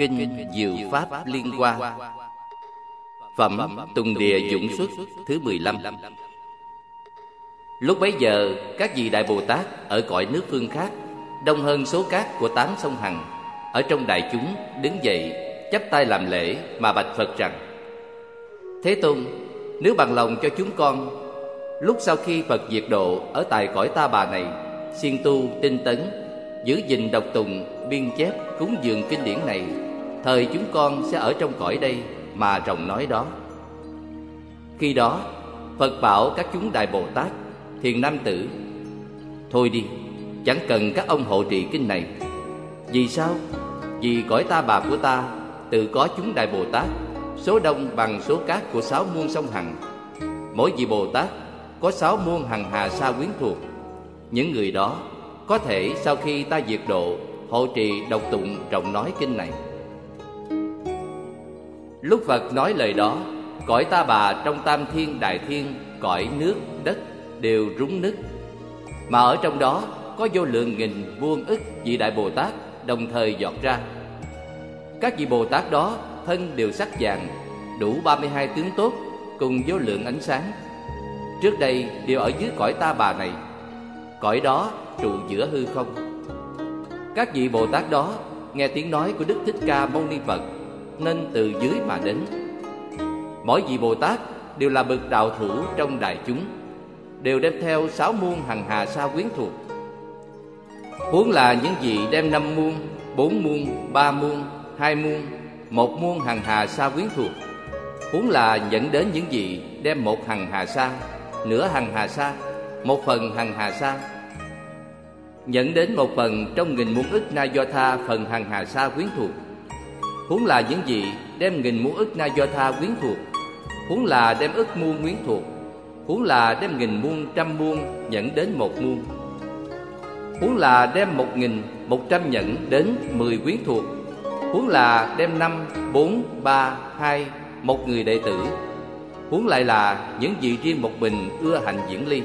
Kinh Diệu Pháp Liên Hoa. Phẩm Tùng Địa Dũng Xuất thứ 15 Lúc bấy giờ, các vị Đại Bồ Tát ở cõi nước phương khác Đông hơn số cát của tám sông Hằng Ở trong đại chúng đứng dậy chắp tay làm lễ mà bạch Phật rằng Thế Tôn, nếu bằng lòng cho chúng con Lúc sau khi Phật diệt độ ở tại cõi ta bà này Siêng tu, tinh tấn Giữ gìn độc tùng, biên chép, cúng dường kinh điển này Thời chúng con sẽ ở trong cõi đây mà rồng nói đó. Khi đó Phật bảo các chúng Đại Bồ Tát Thiền Nam Tử Thôi đi, chẳng cần các ông hộ trì kinh này. Vì sao? Vì cõi ta bà của ta Tự có chúng Đại Bồ Tát Số đông bằng số cát của sáu muôn sông Hằng. Mỗi vị Bồ Tát có sáu muôn hằng hà sa quyến thuộc. Những người đó có thể sau khi ta diệt độ Hộ trì độc tụng trọng nói kinh này. Lúc Phật nói lời đó Cõi ta bà trong tam thiên đại thiên Cõi nước, đất đều rúng nứt. Mà ở trong đó có vô lượng nghìn vuông ức vị Đại Bồ Tát Đồng thời dọt ra. Các vị Bồ Tát đó thân đều sắc vàng Đủ 32 tướng tốt cùng vô lượng ánh sáng. Trước đây đều ở dưới cõi ta bà này Cõi đó trụ giữa hư không. Các vị Bồ Tát đó nghe tiếng nói của Đức Thích Ca Mâu Ni Phật. Nên từ dưới mà đến. Mỗi vị Bồ Tát đều là bậc đạo thủ trong đại chúng Đều đem theo sáu muôn hằng hà sa quyến thuộc. Huống là những vị đem năm muôn, bốn muôn, ba muôn, hai muôn, một muôn hằng hà sa quyến thuộc. Huống là dẫn đến những vị đem một hằng hà sa, nửa hằng hà sa, một phần hằng hà sa. Dẫn đến một phần trong nghìn muôn ức na do tha phần hằng hà sa quyến thuộc. Huống là những gì đem nghìn muôn ức na do tha quyến thuộc Huống là đem ức muôn quyến thuộc Huống là đem nghìn muôn trăm muôn nhẫn đến một muôn Huống là đem một nghìn một trăm nhẫn đến mười quyến thuộc Huống là đem năm, bốn, ba, hai, một người đệ tử Huống lại là những gì riêng một mình ưa hành diễn ly.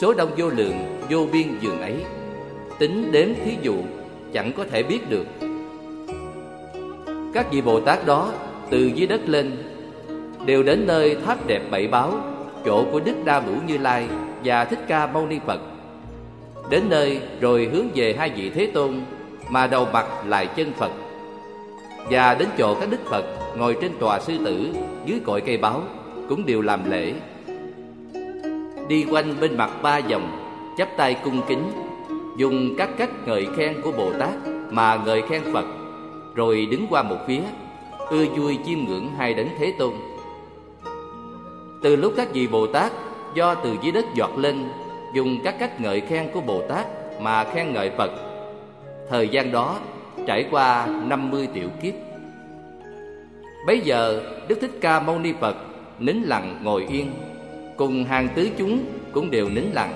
Số đông vô lượng, vô biên dường ấy Tính đếm thí dụ, chẳng có thể biết được. Các vị Bồ Tát đó từ dưới đất lên, Đều đến nơi tháp đẹp bảy báo, Chỗ của Đức Đa Bửu Như Lai và Thích Ca Mâu Ni Phật. Đến nơi rồi hướng về hai vị Thế Tôn, Mà đầu mặt lại chân Phật. Và đến chỗ các Đức Phật ngồi trên tòa sư tử Dưới cội cây báo cũng đều làm lễ. Đi quanh bên mặt ba vòng chắp tay cung kính, Dùng các cách ngợi khen của Bồ Tát Mà ngợi khen Phật. Rồi đứng qua một phía, Ưa vui chiêm ngưỡng hai đấng Thế Tôn. Từ lúc các vị Bồ Tát Do từ dưới đất giọt lên, Dùng các cách ngợi khen của Bồ Tát Mà khen ngợi Phật, Thời gian đó trải qua 50 tiểu kiếp. Bấy giờ, Đức Thích Ca Mâu Ni Phật nín lặng ngồi yên, Cùng hàng tứ chúng cũng đều nín lặng.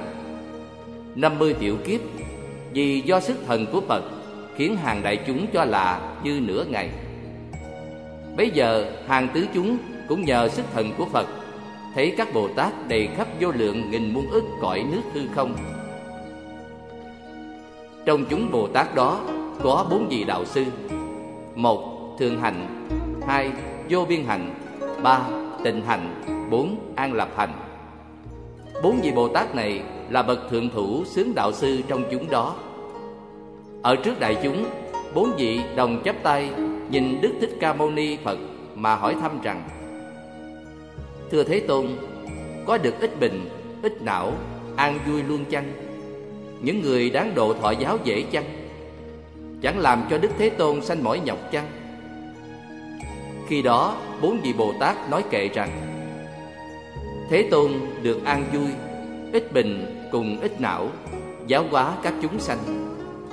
50 tiểu kiếp, Vì do sức thần của Phật Khiến hàng đại chúng cho là như nửa ngày. Bấy giờ hàng tứ chúng cũng nhờ sức thần của Phật Thấy các Bồ Tát đầy khắp vô lượng nghìn muôn ức cõi nước hư không. Trong chúng Bồ Tát đó có bốn vị đạo sư một Thường hành, hai Vô biên hành, ba Tịnh hành, bốn An lập hành. Bốn vị Bồ Tát này là bậc thượng thủ xướng đạo sư trong chúng đó. Ở trước đại chúng Bốn vị đồng chắp tay nhìn Đức Thích Ca Mâu Ni Phật mà hỏi thăm rằng Thưa Thế Tôn, có được ít bình, ít não, an vui luôn chăng? Những người đáng độ thọ giáo dễ chăng? Chẳng làm cho Đức Thế Tôn sanh mỏi nhọc chăng? Khi đó, bốn vị Bồ Tát nói kệ rằng Thế Tôn được an vui, ít bình cùng ít não, giáo hóa các chúng sanh,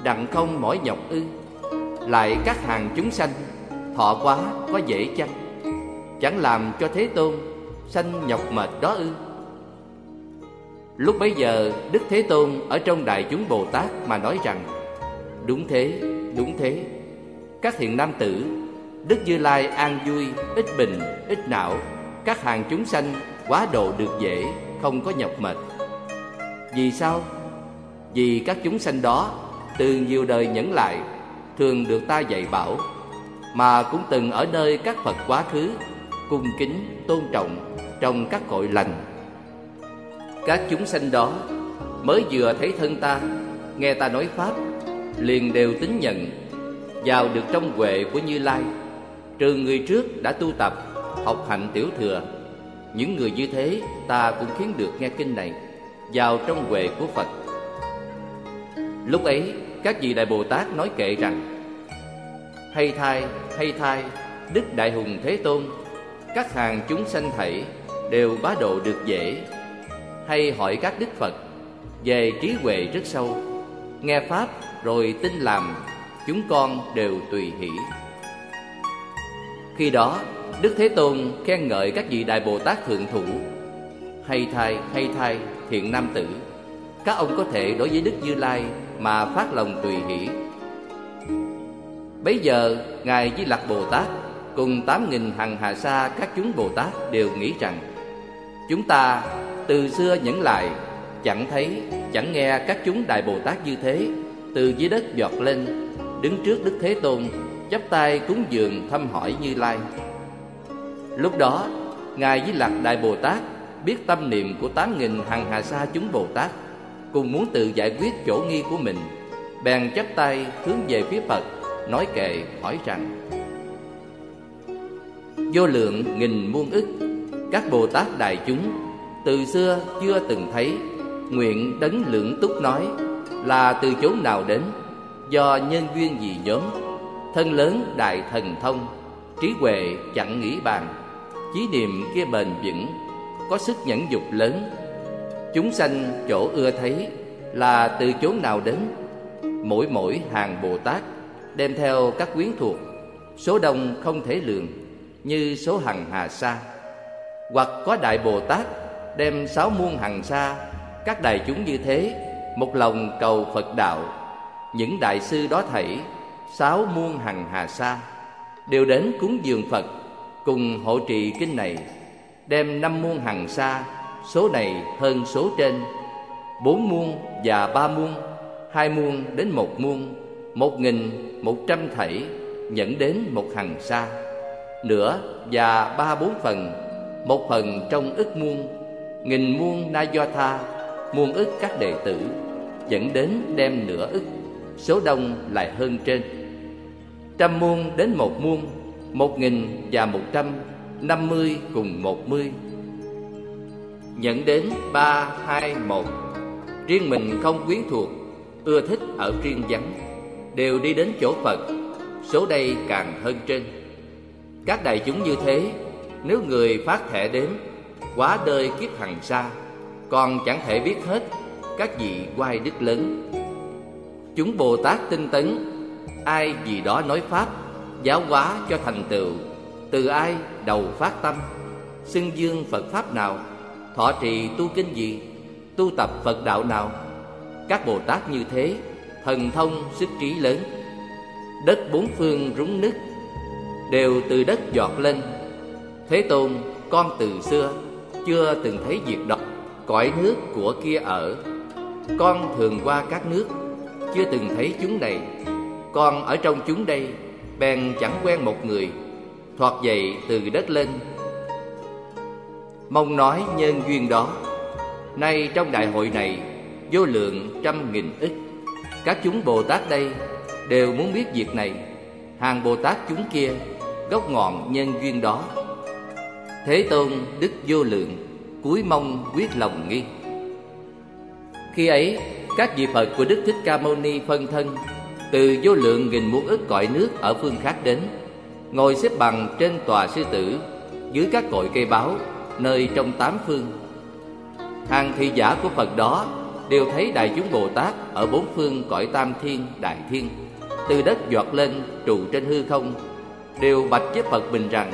đặng không mỏi nhọc ư. Lại các hàng chúng sanh, thọ quá có dễ chăng? Chẳng làm cho Thế Tôn sanh nhọc mệt đó ư Lúc bấy giờ Đức Thế Tôn ở trong đại chúng Bồ Tát mà nói rằng Đúng thế, đúng thế Các thiện nam tử Đức Như Lai an vui, ít bình, ít não Các hàng chúng sanh quá độ được dễ, không có nhọc mệt Vì sao? Vì các chúng sanh đó từ nhiều đời nhẫn lại Thường được ta dạy bảo mà cũng từng ở nơi các Phật quá khứ, cung kính, tôn trọng trong các cội lành. Các chúng sanh đó mới vừa thấy thân ta, nghe ta nói Pháp, liền đều tín nhận, vào được trong huệ của Như Lai. Trừ người trước đã tu tập, học hạnh tiểu thừa, những người như thế ta cũng khiến được nghe kinh này vào trong huệ của Phật. Lúc ấy, các vị Đại Bồ Tát nói kệ rằng hay thai, hay thai, Đức Đại Hùng Thế Tôn Các hàng chúng sanh thảy đều bá độ được dễ. Hay hỏi các Đức Phật Về trí huệ rất sâu Nghe Pháp rồi tin làm Chúng con đều tùy hỷ. Khi đó Đức Thế Tôn khen ngợi các vị Đại Bồ Tát Thượng Thủ Hay thai, hay thai, thiện nam tử các ông có thể đối với Đức Như Lai Mà phát lòng tùy hỷ. Bấy giờ Ngài Di Lặc Bồ Tát Cùng tám nghìn hằng hà sa các chúng Bồ Tát đều nghĩ rằng Chúng ta từ xưa nhẫn lại Chẳng thấy, chẳng nghe các chúng Đại Bồ Tát như thế Từ dưới đất giọt lên Đứng trước Đức Thế Tôn chắp tay cúng dường thăm hỏi Như Lai. Lúc đó Ngài Di Lặc Đại Bồ Tát Biết tâm niệm của tám nghìn hằng hà sa chúng Bồ Tát Cùng muốn tự giải quyết chỗ nghi của mình, Bèn chắp tay hướng về phía Phật, nói kệ, hỏi rằng, Vô lượng nghìn muôn ức, Các Bồ Tát đại chúng, Từ xưa chưa từng thấy, Nguyện đấng lượng túc nói, Là từ chốn nào đến, Do nhân duyên gì nhóm, Thân lớn đại thần thông, Trí huệ chẳng nghĩ bàn, Chí niệm kia bền vững, Có sức nhẫn dục lớn Chúng sanh chỗ ưa thấy Là từ chốn nào đến, Mỗi mỗi hàng Bồ Tát đem theo các quyến thuộc, số đông không thể lường như số hằng hà sa. Hoặc có đại bồ tát đem sáu muôn hằng sa, các đại chúng như thế, một lòng cầu phật đạo, những đại sư đó thảy sáu muôn hằng hà sa đều đến cúng dường phật cùng hộ trì kinh này, đem năm muôn hằng sa số này hơn số trên. Bốn muôn và ba muôn, hai muôn đến một muôn, một nghìn một trăm thảy dẫn đến một hằng xa nửa và ba bốn phần, một phần trong ức muôn, nghìn muôn na do tha, muôn ức các đệ tử, dẫn đến đem nửa ức, số đông lại hơn trên. Trăm muôn đến một muôn, một nghìn và một trăm năm mươi cùng một mươi nhận đến ba hai một riêng mình không quyến thuộc ưa thích ở riêng vắng đều đi đến chỗ Phật, số đây càng hơn trên. Các đại chúng như thế, nếu người phát thẻ đếm, quá đời kiếp hằng xa, còn chẳng thể biết hết các vị quay đức lớn. Chúng Bồ Tát tinh tấn, ai gì đó nói Pháp, giáo hóa cho thành tựu, từ ai đầu phát tâm, xưng dương Phật Pháp nào, thọ trì tu kinh gì, tu tập Phật đạo nào. Các Bồ Tát như thế thần thông sức trí lớn. Đất bốn phương rúng nứt đều từ đất giọt lên. Thế tôn con từ xưa chưa từng thấy việc đó cõi nước của kia ở. Con thường qua các nước chưa từng thấy chúng này. Con ở trong chúng đây bèn chẳng quen một người thoạt dậy từ đất lên mong nói nhân duyên đó. Nay trong đại hội này, vô lượng trăm nghìn ức. Các chúng Bồ Tát đây đều muốn biết việc này. Hàng Bồ Tát chúng kia, gốc ngọn nhân duyên đó. Thế Tôn Đức Vô Lượng, cúi mong quyết lòng nghi. Khi ấy, các vị Phật của Đức Thích Ca Mâu Ni phân thân, Từ vô lượng nghìn muôn ức cõi nước ở phương khác đến, Ngồi xếp bằng trên tòa sư tử Dưới các cội cây báo. Nơi trong tám phương. Hàng thị giả của Phật đó đều thấy đại chúng Bồ Tát ở bốn phương cõi tam thiên, đại thiên. Từ đất giọt lên, trụ trên hư không, đều bạch với Phật bình rằng,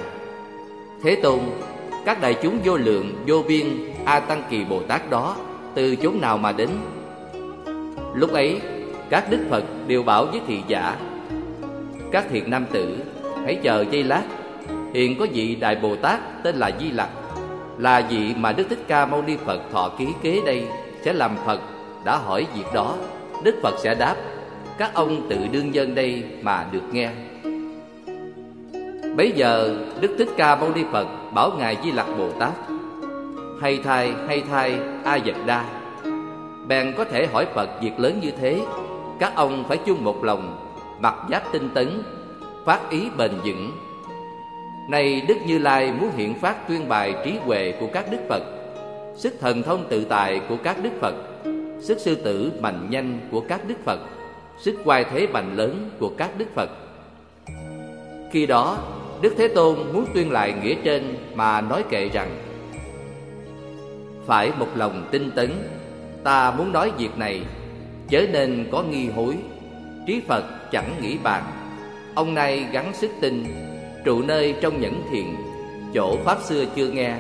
Thế Tôn, các đại chúng vô lượng, vô biên, a tăng kỳ Bồ Tát đó, từ chốn nào mà đến? Lúc ấy, các đức Phật đều bảo với thị giả, các thiện nam tử, hãy chờ giây lát. Hiện có vị đại Bồ Tát tên là Di Lặc là vị mà Đức Thích Ca Mâu Ni Phật thọ ký kế đây sẽ làm Phật đã hỏi việc đó. Đức Phật sẽ đáp Các ông tự đương dân đây mà được nghe. Bấy giờ Đức Thích Ca Mâu Ni Phật bảo Ngài Di Lặc Bồ Tát Hay thai, hay thai, A Dật Đa Bèn có thể hỏi Phật việc lớn như thế. Các ông phải chung một lòng Mặc giáp tinh tấn Phát ý bền vững này Đức Như Lai muốn hiện phát tuyên bài trí huệ của các Đức Phật, Sức thần thông tự tại của các Đức Phật, Sức sư tử mạnh nhanh của các Đức Phật, Sức quay thế mạnh lớn của các Đức Phật. Khi đó, Đức Thế Tôn muốn tuyên lại nghĩa trên mà nói kệ rằng, Phải một lòng tinh tấn, Ta muốn nói việc này, Chớ nên có nghi hối, Trí Phật chẳng nghĩ bàn. Ông nay gắn sức tinh Trụ nơi trong nhẫn thiện. Chỗ Pháp xưa chưa nghe,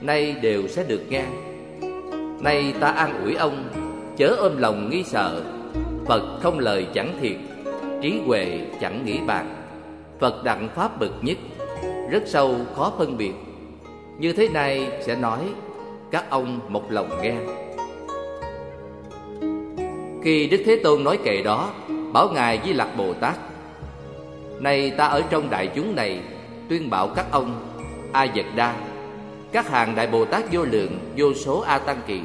Nay đều sẽ được nghe. Nay ta an ủi ông, Chớ ôm lòng nghi sợ. Phật không lời chẳng thiệt, Trí huệ chẳng nghĩ bàn Phật đặng Pháp bực nhất, Rất sâu khó phân biệt. Như thế này sẽ nói, Các ông một lòng nghe. Khi Đức Thế Tôn nói kệ đó Bảo Ngài Di Lặc Bồ Tát này ta ở trong đại chúng này, Tuyên bảo các ông A Dật Đa Các hàng Đại Bồ Tát vô lượng, Vô số A Tăng Kỳ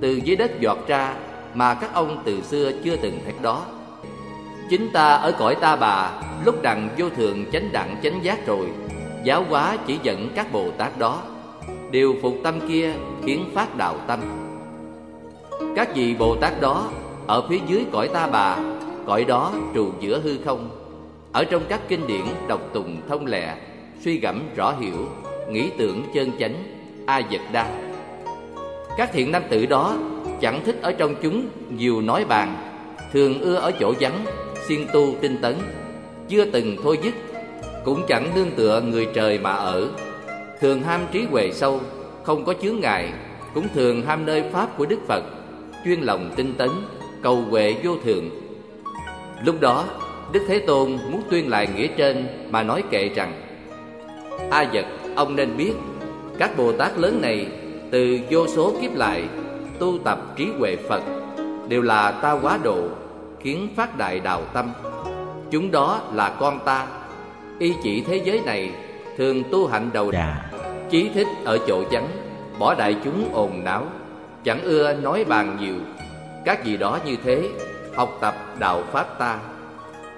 Từ dưới đất giọt ra Mà các ông từ xưa chưa từng thấy đó. Chính ta ở cõi ta bà, Lúc đặng vô thường chánh đặng chánh giác rồi, Giáo hóa chỉ dẫn các Bồ Tát đó, Điều phục tâm kia khiến phát đạo tâm. Các vị Bồ Tát đó, Ở phía dưới cõi ta bà, Cõi đó trù giữa hư không. Ở trong các kinh điển đọc tùng thông lệ, Suy gẫm rõ hiểu, Nghĩ tưởng chân chánh, A Dật Đa. Các thiện nam tử đó Chẳng thích ở trong chúng nhiều nói bàn, Thường ưa ở chỗ vắng, siêng tu tinh tấn, chưa từng thôi dứt, cũng chẳng nương tựa người trời mà ở. Thường ham trí huệ sâu, không có chướng ngại, cũng thường ham nơi pháp của đức phật, chuyên lòng tinh tấn, cầu huệ vô thường lúc đó đức thế tôn muốn tuyên lại nghĩa trên mà nói kệ rằng a dật ông nên biết các bồ tát lớn này từ vô số kiếp lại tu tập trí huệ phật đều là ta quá độ khiến phát đại đạo tâm. Chúng đó là con ta. Y chỉ thế giới này thường tu hạnh đầu đà chí thích ở chỗ vắng bỏ đại chúng ồn náo chẳng ưa nói bàn nhiều. Các gì đó như thế học tập đạo pháp ta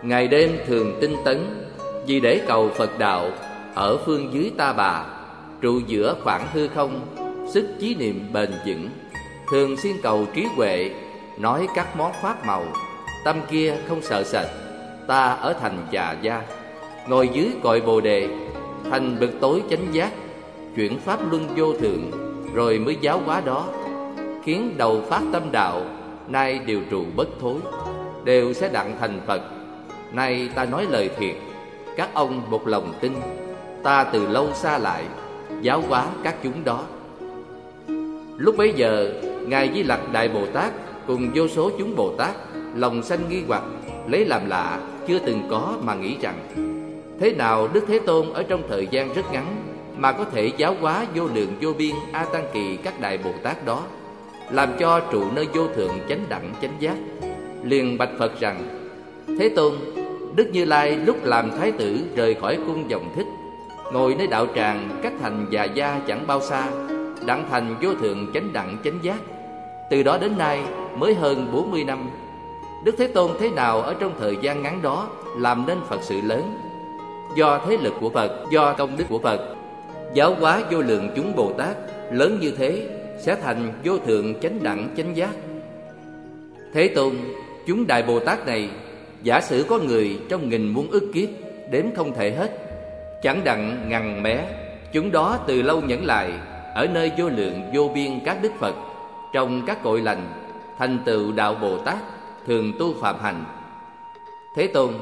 ngày đêm thường tinh tấn, vì để cầu phật đạo, ở phương dưới ta bà, trụ giữa khoảng hư không, sức chí niệm bền vững. Thường xuyên cầu trí huệ, nói các món pháp màu. Tâm kia không sợ sệt, Ta ở thành già gia. Ngồi dưới cội bồ đề, Thành bực tối chánh giác, Chuyển pháp luân vô thường Rồi mới giáo hóa đó. Khiến đầu phát tâm đạo, Nay đều trụ bất thối, Đều sẽ đặng thành Phật. Nay ta nói lời thiệt Các ông một lòng tin. Ta từ lâu xa lại, Giáo hóa các chúng đó. Lúc bấy giờ, Ngài Di Lặc Đại Bồ Tát Cùng vô số chúng Bồ Tát lòng sanh nghi hoặc lấy làm lạ chưa từng có mà nghĩ rằng, thế nào đức thế tôn ở trong thời gian rất ngắn mà có thể giáo hóa vô lượng vô biên a tăng kỳ các đại bồ tát đó, làm cho trụ nơi vô thượng chánh đẳng chánh giác. Liền bạch phật rằng thế tôn đức như lai lúc làm thái tử rời khỏi cung dòng thích ngồi nơi đạo tràng cách thành già gia chẳng bao xa đặng thành vô thượng chánh đẳng chánh giác. Từ đó đến nay mới hơn 40 năm Đức Thế Tôn thế nào ở trong thời gian ngắn đó làm nên Phật sự lớn? Do thế lực của Phật, do công đức của Phật Giáo hóa vô lượng chúng Bồ Tát lớn như thế sẽ thành vô thượng chánh đẳng chánh giác. Thế Tôn, chúng Đại Bồ Tát này Giả sử có người trong nghìn muôn ức kiếp Đếm không thể hết. Chẳng đặng ngằn mé, Chúng đó từ lâu nhẫn lại, Ở nơi vô lượng vô biên các đức Phật. Trong các cội lành, Thành tựu đạo Bồ Tát, thường tu phạm hành. Thế tôn,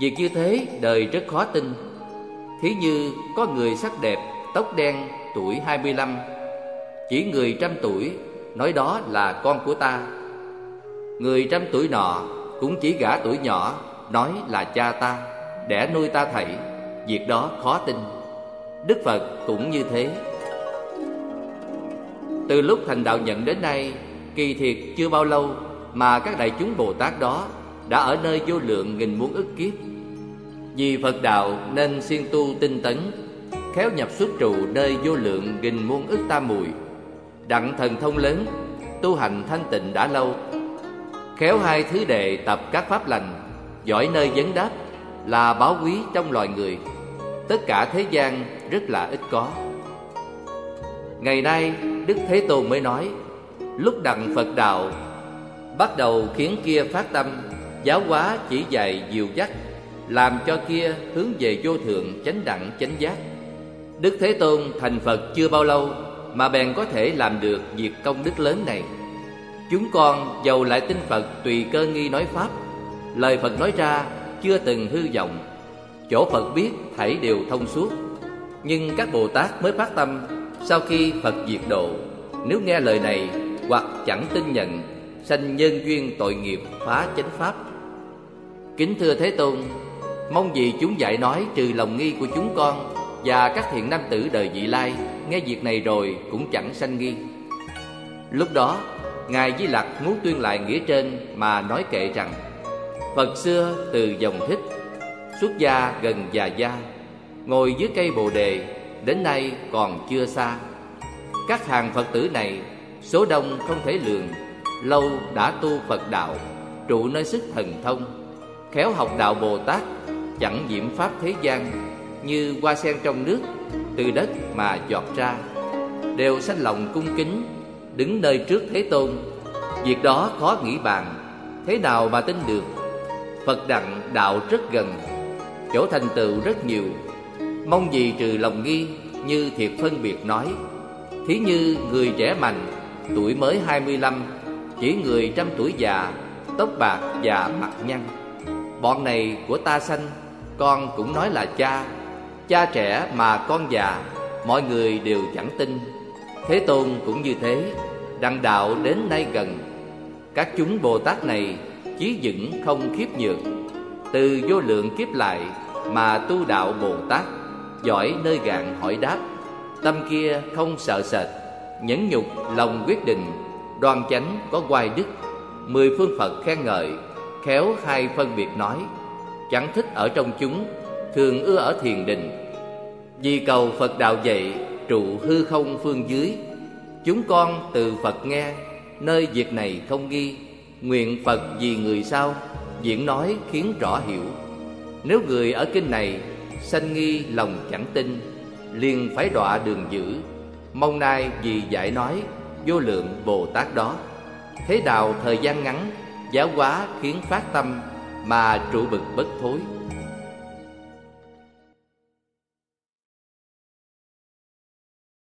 việc như thế đời rất khó tin. Thí như có người sắc đẹp, tóc đen, tuổi hai mươi lăm. Chỉ người trăm tuổi, nói đó là con của ta. Người trăm tuổi nọ cũng chỉ gã tuổi nhỏ nói là cha ta, đẻ nuôi ta thảy việc đó khó tin. Đức phật cũng như thế. Từ lúc thành đạo nhận đến nay, kỳ thiệt chưa bao lâu mà các đại chúng Bồ Tát đó đã ở nơi vô lượng nghìn muôn ức kiếp. Vì Phật đạo nên siêng tu tinh tấn, Khéo nhập xuất trụ nơi vô lượng nghìn muôn ức tam mùi. Đặng thần thông lớn, Tu hành thanh tịnh đã lâu Khéo hai thứ đệ tập các pháp lành. Giỏi nơi vấn đáp, Là báo quý trong loài người. Tất cả thế gian rất là ít có. Ngày nay, Đức Thế Tôn mới nói, Lúc đặng Phật đạo, Bắt đầu khiến kia phát tâm, Giáo hóa chỉ dạy dìu dắt, Làm cho kia hướng về vô thượng chánh đẳng chánh giác. Đức Thế Tôn thành Phật chưa bao lâu Mà bèn có thể làm được việc công đức lớn này. Chúng con giàu lại tin Phật tùy cơ nghi nói Pháp. Lời Phật nói ra chưa từng hư vọng. Chỗ Phật biết thảy đều thông suốt. Nhưng các Bồ Tát mới phát tâm Sau khi Phật diệt độ. Nếu nghe lời này hoặc chẳng tin nhận, Sanh nhân duyên tội nghiệp phá chánh Pháp. Kính thưa Thế Tôn, Mong gì chúng dạy nói trừ lòng nghi của chúng con Và các thiện nam tử đời vị lai, Nghe việc này rồi cũng chẳng sanh nghi. Lúc đó Ngài Di Lặc muốn tuyên lại nghĩa trên Mà nói kệ rằng, Phật xưa từ dòng thích, Xuất gia gần già gia, Ngồi dưới cây bồ đề, Đến nay còn chưa xa. Các hàng Phật tử này, Số đông không thể lường, Lâu đã tu Phật đạo, Trụ nơi sức thần thông, Khéo học đạo Bồ Tát, Chẳng nhiễm pháp thế gian, Như hoa sen trong nước, Từ đất mà giọt ra, Đều sanh lòng cung kính, Đứng nơi trước Thế Tôn. Việc đó khó nghĩ bàn. Thế nào mà tin được? Phật đặng đạo rất gần, Chỗ thành tựu rất nhiều. Mong gì trừ lòng nghi, Như thiệt phân biệt nói. Thí như người trẻ mạnh, Tuổi mới 25 Chỉ người trăm tuổi già, Tóc bạc và mặt nhăn. Bọn này của ta sanh, Con cũng nói là cha. Cha trẻ mà con già, Mọi người đều chẳng tin. Thế Tôn cũng như thế Đăng đạo đến nay gần. Các chúng Bồ Tát này Chí vững không khiếp nhược Từ vô lượng kiếp lại Mà tu đạo Bồ Tát, Giỏi nơi gạn hỏi đáp. Tâm kia không sợ sệt, Nhẫn nhục lòng quyết định, Đoan chánh có quay đức. Mười phương Phật khen ngợi, Khéo hai phân biệt nói, Chẳng thích ở trong chúng, Thường ưa ở thiền định. Vì cầu Phật đạo dạy, Trụ hư không phương dưới, Chúng con từ Phật nghe Nơi việc này không nghi, Nguyện Phật vì người sao? Diễn nói khiến rõ hiểu. Nếu người ở kinh này, Sanh nghi lòng chẳng tin, liền phải đọa đường dữ. Mong nay vì giải nói, Vô lượng Bồ Tát đó. Thế đạo thời gian ngắn, Giáo hóa khiến phát tâm, Mà trụ bực bất thối.